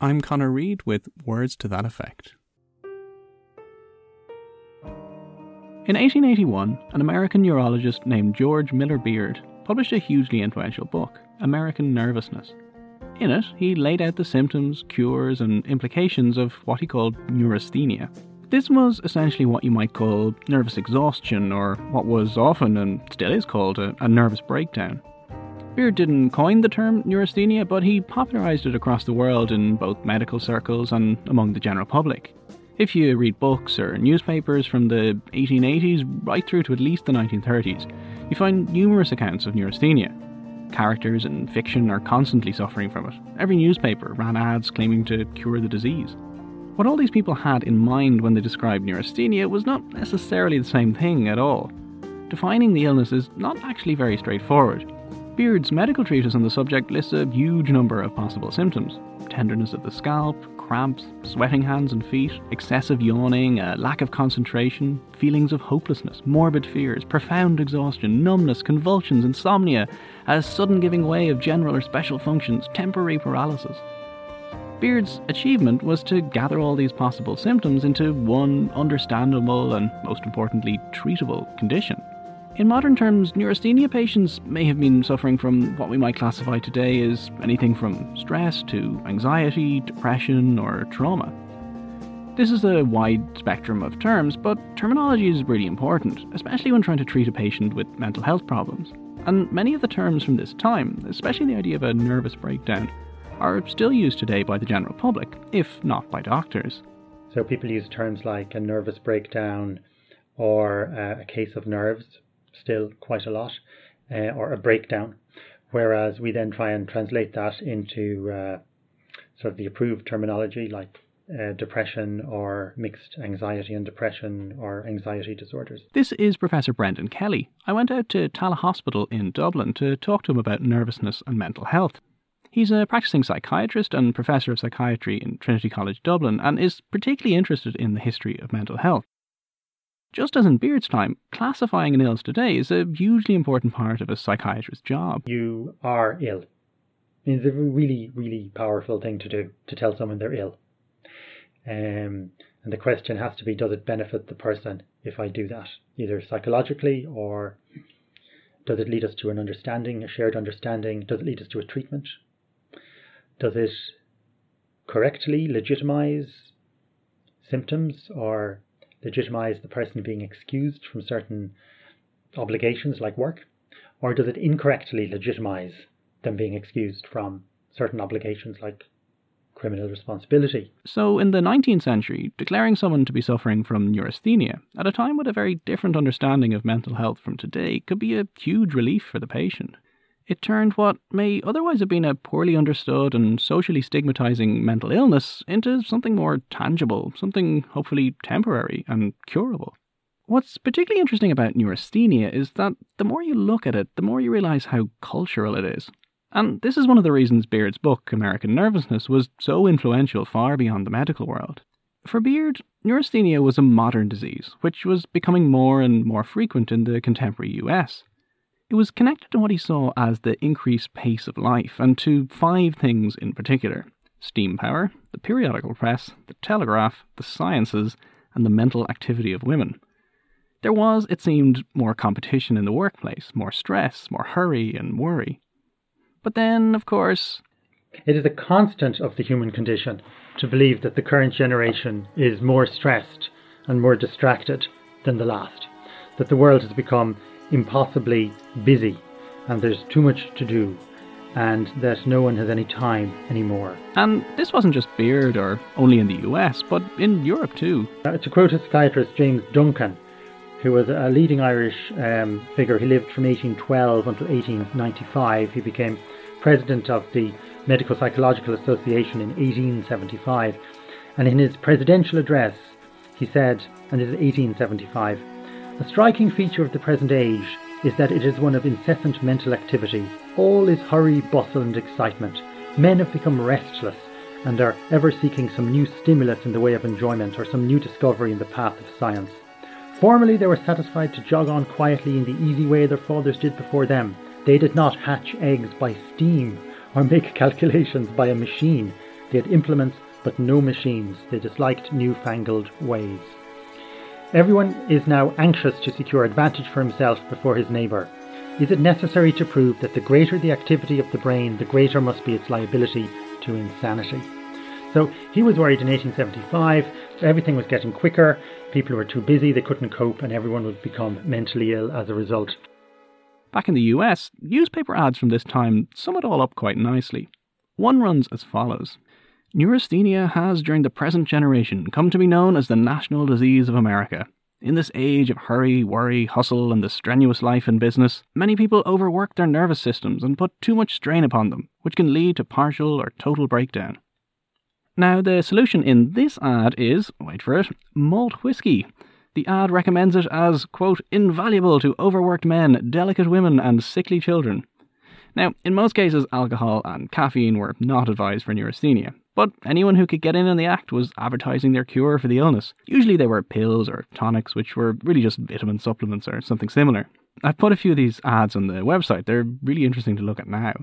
I'm Connor Reid with words to that effect. In 1881, an American neurologist named George Miller Beard published a hugely influential book, American Nervousness. In it, he laid out the symptoms, cures, and implications of what he called neurasthenia. This was essentially what you might call nervous exhaustion, or what was often and still is called a, a nervous breakdown. Beard didn't coin the term neurasthenia, but he popularized it across the world in both medical circles and among the general public. If you read books or newspapers from the 1880s right through to at least the 1930s, you find numerous accounts of neurasthenia. Characters in fiction are constantly suffering from it. Every newspaper ran ads claiming to cure the disease. What all these people had in mind when they described neurasthenia was not necessarily the same thing at all. Defining the illness is not actually very straightforward. Beard's medical treatise on the subject lists a huge number of possible symptoms tenderness of the scalp, cramps, sweating hands and feet, excessive yawning, a lack of concentration, feelings of hopelessness, morbid fears, profound exhaustion, numbness, convulsions, insomnia, a sudden giving way of general or special functions, temporary paralysis. Beard's achievement was to gather all these possible symptoms into one understandable and, most importantly, treatable condition. In modern terms, neurasthenia patients may have been suffering from what we might classify today as anything from stress to anxiety, depression, or trauma. This is a wide spectrum of terms, but terminology is really important, especially when trying to treat a patient with mental health problems. And many of the terms from this time, especially the idea of a nervous breakdown, are still used today by the general public, if not by doctors. So people use terms like a nervous breakdown or uh, a case of nerves still quite a lot, uh, or a breakdown. Whereas we then try and translate that into uh, sort of the approved terminology like uh, depression or mixed anxiety and depression or anxiety disorders. This is Professor Brendan Kelly. I went out to Tallaght Hospital in Dublin to talk to him about nervousness and mental health. He's a practicing psychiatrist and professor of psychiatry in Trinity College Dublin and is particularly interested in the history of mental health. Just as in Beard's time, classifying an illness today is a hugely important part of a psychiatrist's job. You are ill. It's a really, really powerful thing to do to tell someone they're ill. Um, and the question has to be does it benefit the person if I do that, either psychologically or does it lead us to an understanding, a shared understanding? Does it lead us to a treatment? Does it correctly legitimize symptoms or legitimize the person being excused from certain obligations like work? Or does it incorrectly legitimize them being excused from certain obligations like criminal responsibility? So, in the 19th century, declaring someone to be suffering from neurasthenia, at a time with a very different understanding of mental health from today, could be a huge relief for the patient it turned what may otherwise have been a poorly understood and socially stigmatizing mental illness into something more tangible, something hopefully temporary and curable. What's particularly interesting about neurasthenia is that the more you look at it, the more you realize how cultural it is. And this is one of the reasons Beard's book, American Nervousness, was so influential far beyond the medical world. For Beard, neurasthenia was a modern disease, which was becoming more and more frequent in the contemporary US. It was connected to what he saw as the increased pace of life, and to five things in particular steam power, the periodical press, the telegraph, the sciences, and the mental activity of women. There was, it seemed, more competition in the workplace, more stress, more hurry and worry. But then, of course. It is a constant of the human condition to believe that the current generation is more stressed and more distracted than the last, that the world has become impossibly busy and there's too much to do and that no one has any time anymore. And this wasn't just Beard or only in the US, but in Europe too. Uh, to quote a psychiatrist, James Duncan, who was a leading Irish um, figure, he lived from 1812 until 1895. He became president of the Medico-Psychological Association in 1875. And in his presidential address, he said, and this is 1875, a striking feature of the present age is that it is one of incessant mental activity. All is hurry, bustle, and excitement. Men have become restless and are ever seeking some new stimulus in the way of enjoyment or some new discovery in the path of science. Formerly they were satisfied to jog on quietly in the easy way their fathers did before them. They did not hatch eggs by steam or make calculations by a machine. They had implements but no machines. They disliked newfangled ways. Everyone is now anxious to secure advantage for himself before his neighbour. Is it necessary to prove that the greater the activity of the brain, the greater must be its liability to insanity? So he was worried in 1875, everything was getting quicker, people were too busy, they couldn't cope, and everyone would become mentally ill as a result. Back in the US, newspaper ads from this time sum it all up quite nicely. One runs as follows Neurasthenia has, during the present generation, come to be known as the national disease of America. In this age of hurry, worry, hustle, and the strenuous life in business, many people overwork their nervous systems and put too much strain upon them, which can lead to partial or total breakdown. Now, the solution in this ad is, wait for it, malt whiskey. The ad recommends it as, quote, invaluable to overworked men, delicate women, and sickly children. Now, in most cases, alcohol and caffeine were not advised for neurasthenia, but anyone who could get in on the act was advertising their cure for the illness. Usually they were pills or tonics, which were really just vitamin supplements or something similar. I've put a few of these ads on the website, they're really interesting to look at now.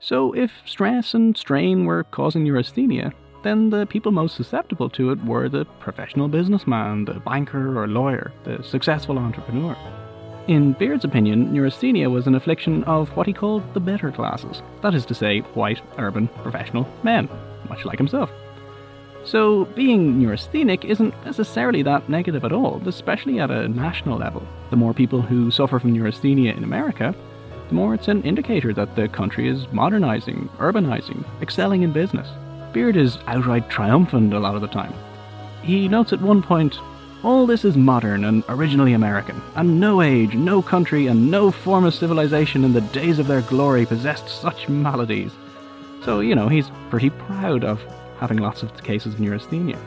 So, if stress and strain were causing neurasthenia, then the people most susceptible to it were the professional businessman, the banker or lawyer, the successful entrepreneur. In Beard's opinion, neurasthenia was an affliction of what he called the better classes, that is to say, white, urban, professional men much like himself. So, being neurasthenic isn't necessarily that negative at all, especially at a national level. The more people who suffer from neurasthenia in America, the more it's an indicator that the country is modernizing, urbanizing, excelling in business. Beard is outright triumphant a lot of the time. He notes at one point, all this is modern and originally American, and no age, no country, and no form of civilization in the days of their glory possessed such maladies. So, you know, he's pretty proud of having lots of cases of neurasthenia.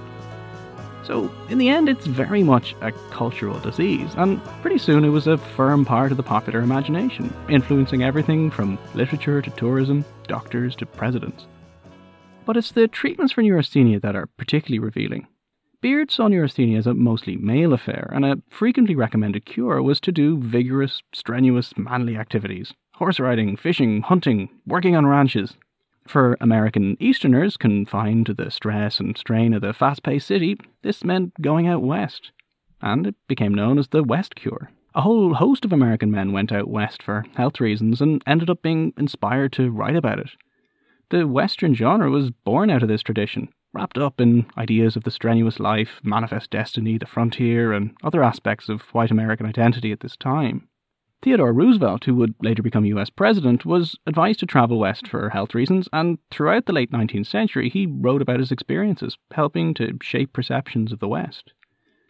So, in the end, it's very much a cultural disease, and pretty soon it was a firm part of the popular imagination, influencing everything from literature to tourism, doctors to presidents. But it's the treatments for neurasthenia that are particularly revealing. Beard saw neurasthenia as a mostly male affair, and a frequently recommended cure was to do vigorous, strenuous, manly activities horse riding, fishing, hunting, working on ranches, for American Easterners confined to the stress and strain of the fast paced city, this meant going out west, and it became known as the West Cure. A whole host of American men went out west for health reasons and ended up being inspired to write about it. The Western genre was born out of this tradition, wrapped up in ideas of the strenuous life, manifest destiny, the frontier, and other aspects of white American identity at this time. Theodore Roosevelt, who would later become US president, was advised to travel west for health reasons, and throughout the late 19th century he wrote about his experiences, helping to shape perceptions of the West.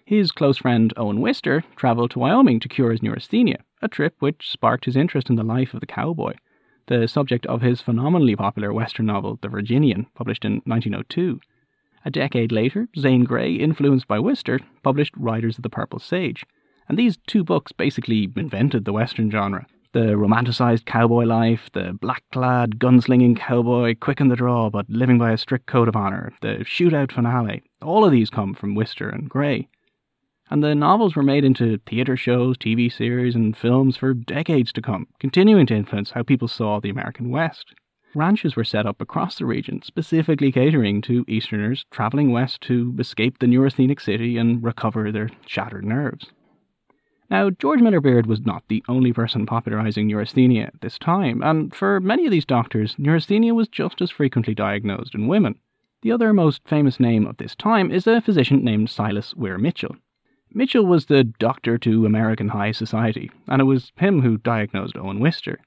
His close friend Owen Wister travelled to Wyoming to cure his neurasthenia, a trip which sparked his interest in the life of the cowboy, the subject of his phenomenally popular Western novel The Virginian, published in 1902. A decade later, Zane Grey, influenced by Wister, published Riders of the Purple Sage, and these two books basically invented the Western genre. The romanticized cowboy life, the black clad, gunslinging cowboy, quick in the draw but living by a strict code of honor, the shootout finale, all of these come from Wister and Grey. And the novels were made into theatre shows, TV series, and films for decades to come, continuing to influence how people saw the American West. Ranches were set up across the region, specifically catering to Easterners travelling west to escape the neurasthenic city and recover their shattered nerves. Now, George Miller Beard was not the only person popularising neurasthenia at this time, and for many of these doctors, neurasthenia was just as frequently diagnosed in women. The other most famous name of this time is a physician named Silas Weir Mitchell. Mitchell was the doctor to American high society, and it was him who diagnosed Owen Wister.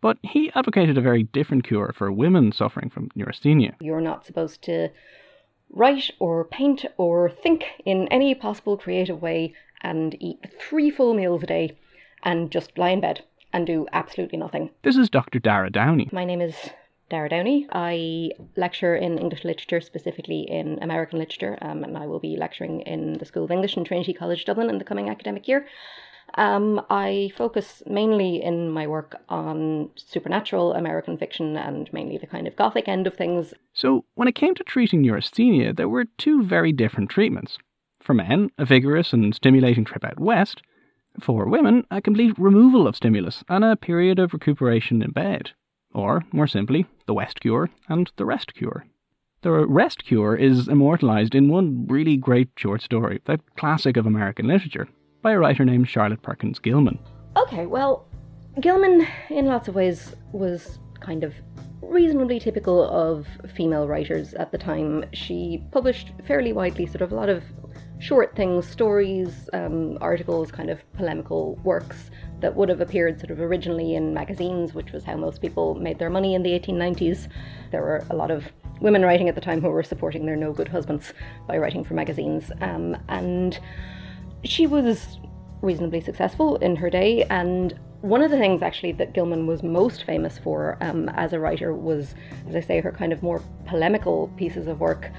But he advocated a very different cure for women suffering from neurasthenia. You're not supposed to write or paint or think in any possible creative way and eat three full meals a day and just lie in bed and do absolutely nothing. This is Dr. Dara Downey. My name is Dara Downey. I lecture in English literature, specifically in American literature, um, and I will be lecturing in the School of English in Trinity College Dublin in the coming academic year. Um, I focus mainly in my work on supernatural American fiction and mainly the kind of gothic end of things. So, when it came to treating neurasthenia, there were two very different treatments. For men, a vigorous and stimulating trip out west. For women, a complete removal of stimulus and a period of recuperation in bed. Or, more simply, the West Cure and the Rest Cure. The Rest Cure is immortalised in one really great short story, the classic of American literature, by a writer named Charlotte Perkins Gilman. Okay, well, Gilman, in lots of ways, was kind of reasonably typical of female writers at the time. She published fairly widely, sort of a lot of short things, stories, um, articles, kind of polemical works that would have appeared sort of originally in magazines, which was how most people made their money in the 1890s. There were a lot of women writing at the time who were supporting their no good husbands by writing for magazines. Um, and she was reasonably successful in her day, and one of the things actually that Gilman was most famous for um, as a writer was, as I say, her kind of more polemical pieces of work.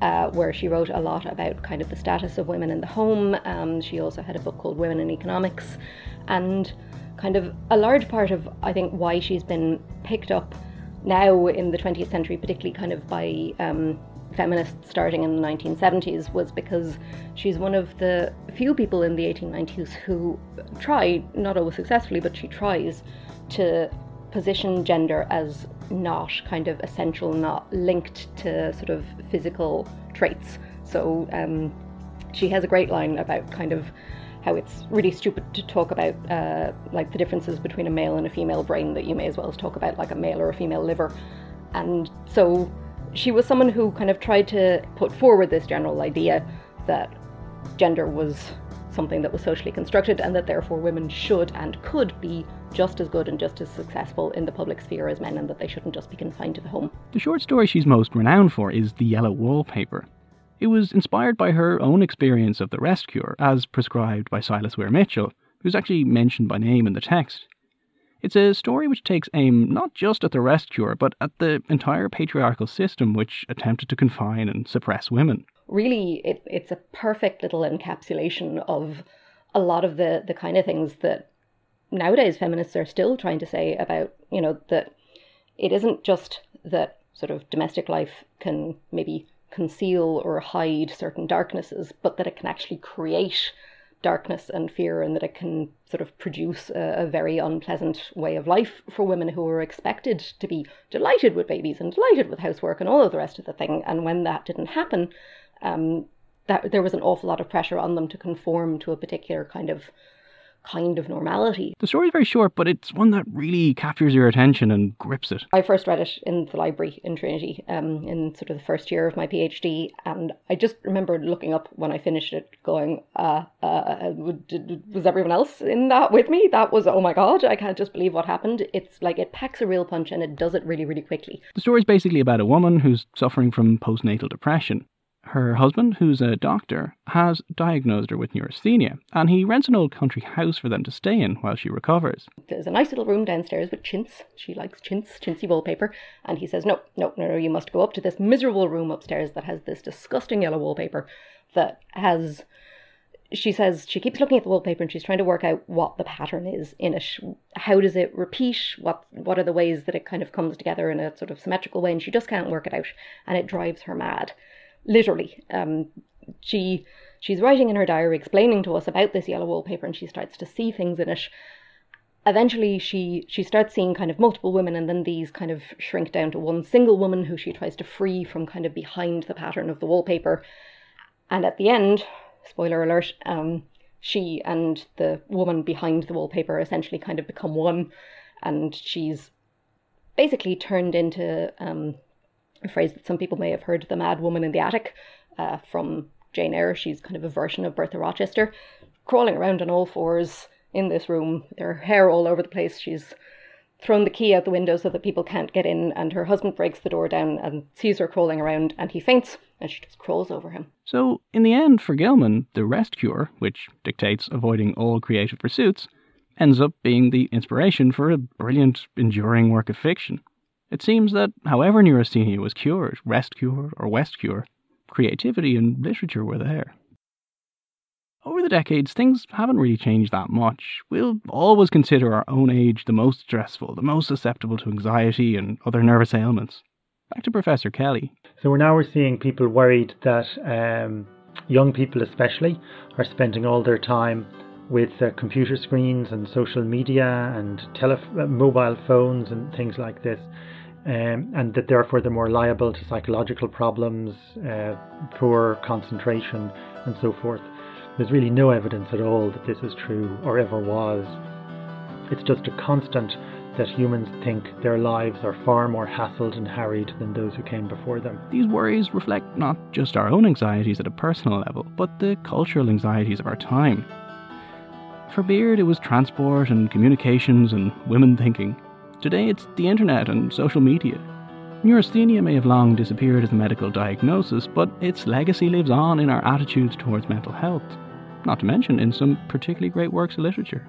Uh, where she wrote a lot about kind of the status of women in the home. Um, she also had a book called Women in Economics, and kind of a large part of I think why she's been picked up now in the 20th century, particularly kind of by um, feminists starting in the 1970s was because she's one of the few people in the 1890s who try, not always successfully, but she tries to position gender as not kind of essential, not linked to sort of physical traits. So um, she has a great line about kind of how it's really stupid to talk about uh, like the differences between a male and a female brain that you may as well talk about like a male or a female liver. And so she was someone who kind of tried to put forward this general idea that gender was something that was socially constructed and that therefore women should and could be just as good and just as successful in the public sphere as men and that they shouldn't just be confined to the home. The short story she's most renowned for is The Yellow Wallpaper. It was inspired by her own experience of the rest cure, as prescribed by Silas Weir Mitchell, who's actually mentioned by name in the text. It's a story which takes aim not just at the rest cure, but at the entire patriarchal system which attempted to confine and suppress women. Really, it, it's a perfect little encapsulation of a lot of the, the kind of things that nowadays feminists are still trying to say about, you know, that it isn't just that sort of domestic life can maybe conceal or hide certain darknesses, but that it can actually create darkness and fear, and that it can sort of produce a, a, very unpleasant way of life for women who are expected to be delighted with babies and delighted with housework and all of the rest of the thing. And when that didn't happen, um, that there was an awful lot of pressure on them to conform to a particular kind of kind of normality. The story is very short, but it's one that really captures your attention and grips it. I first read it in the library in Trinity, um, in sort of the first year of my PhD, and I just remember looking up when I finished it, going, uh, uh, was everyone else in that with me? That was, oh my god, I can't just believe what happened. It's like it packs a real punch and it does it really, really quickly. The story is basically about a woman who's suffering from postnatal depression her husband, who's a doctor, has diagnosed her with neurasthenia, and he rents an old country house for them to stay in while she recovers. There's a nice little room downstairs with chintz. She likes chintz, chintzy wallpaper. And he says, No, no, no, no, you must go up to this miserable room upstairs that has this disgusting yellow wallpaper that has. She says she keeps looking at the wallpaper and she's trying to work out what the pattern is in it. How does it repeat? What what are the ways that it kind of comes together in a sort of symmetrical way? And she just can't work it out, and it drives her mad literally. Um, she she's writing in her diary explaining to us about this yellow wallpaper and she starts to see things in it eventually she she starts seeing kind of multiple women and then these kind of shrink down to one single woman who she tries to free from kind of behind the pattern of the wallpaper and at the end spoiler alert um, she and the woman behind the wallpaper essentially kind of become one and she's basically turned into um, a phrase that some people may have heard, the mad woman in the attic, uh, from Jane Eyre. She's kind of a version of Bertha Rochester, crawling around on all fours in this room, her hair all over the place. She's thrown the key out the window so that people can't get in, and her husband breaks the door down and sees her crawling around, and he faints, and she just crawls over him. So, in the end, for Gilman, the rest cure, which dictates avoiding all creative pursuits, ends up being the inspiration for a brilliant, enduring work of fiction. It seems that however neurasthenia was cured, rest cure or west cure, creativity and literature were there. Over the decades, things haven't really changed that much. We'll always consider our own age the most stressful, the most susceptible to anxiety and other nervous ailments. Back to Professor Kelly. So we're now we're seeing people worried that um, young people, especially, are spending all their time with uh, computer screens and social media and tele- uh, mobile phones and things like this, um, and that therefore they're more liable to psychological problems, uh, poor concentration, and so forth. There's really no evidence at all that this is true or ever was. It's just a constant that humans think their lives are far more hassled and harried than those who came before them. These worries reflect not just our own anxieties at a personal level, but the cultural anxieties of our time. For Beard, it was transport and communications and women thinking. Today, it's the internet and social media. Neurasthenia may have long disappeared as a medical diagnosis, but its legacy lives on in our attitudes towards mental health, not to mention in some particularly great works of literature.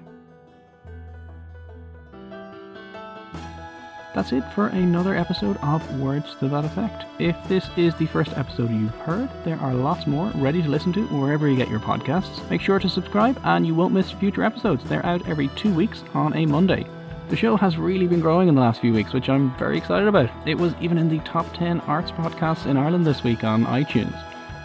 That's it for another episode of Words to That Effect. If this is the first episode you've heard, there are lots more ready to listen to wherever you get your podcasts. Make sure to subscribe and you won't miss future episodes. They're out every two weeks on a Monday. The show has really been growing in the last few weeks, which I'm very excited about. It was even in the top 10 arts podcasts in Ireland this week on iTunes.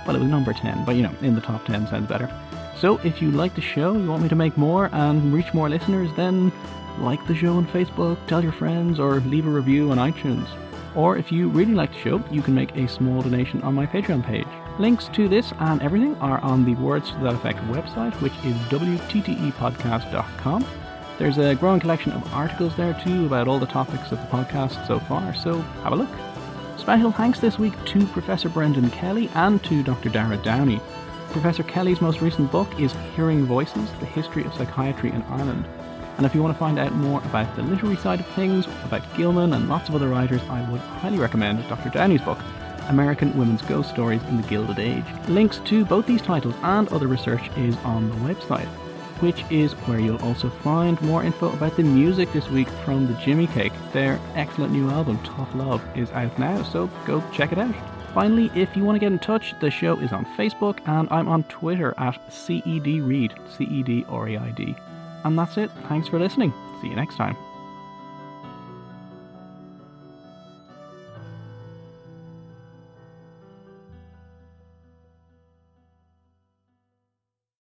Well, it was number 10, but you know, in the top 10 sounds better. So if you like the show, you want me to make more and reach more listeners, then like the show on Facebook, tell your friends, or leave a review on iTunes. Or if you really like the show, you can make a small donation on my Patreon page. Links to this and everything are on the Words to That Effect website, which is wttepodcast.com. There's a growing collection of articles there too about all the topics of the podcast so far, so have a look. Special thanks this week to Professor Brendan Kelly and to Dr. Dara Downey. Professor Kelly's most recent book is Hearing Voices The History of Psychiatry in Ireland. And if you want to find out more about the literary side of things, about Gilman and lots of other writers, I would highly recommend Dr. Downey's book, American Women's Ghost Stories in the Gilded Age. Links to both these titles and other research is on the website, which is where you'll also find more info about the music this week from the Jimmy Cake. Their excellent new album, Tough Love, is out now, so go check it out. Finally, if you want to get in touch, the show is on Facebook and I'm on Twitter at CEDReid, C E D R E I D. And that's it. Thanks for listening. See you next time.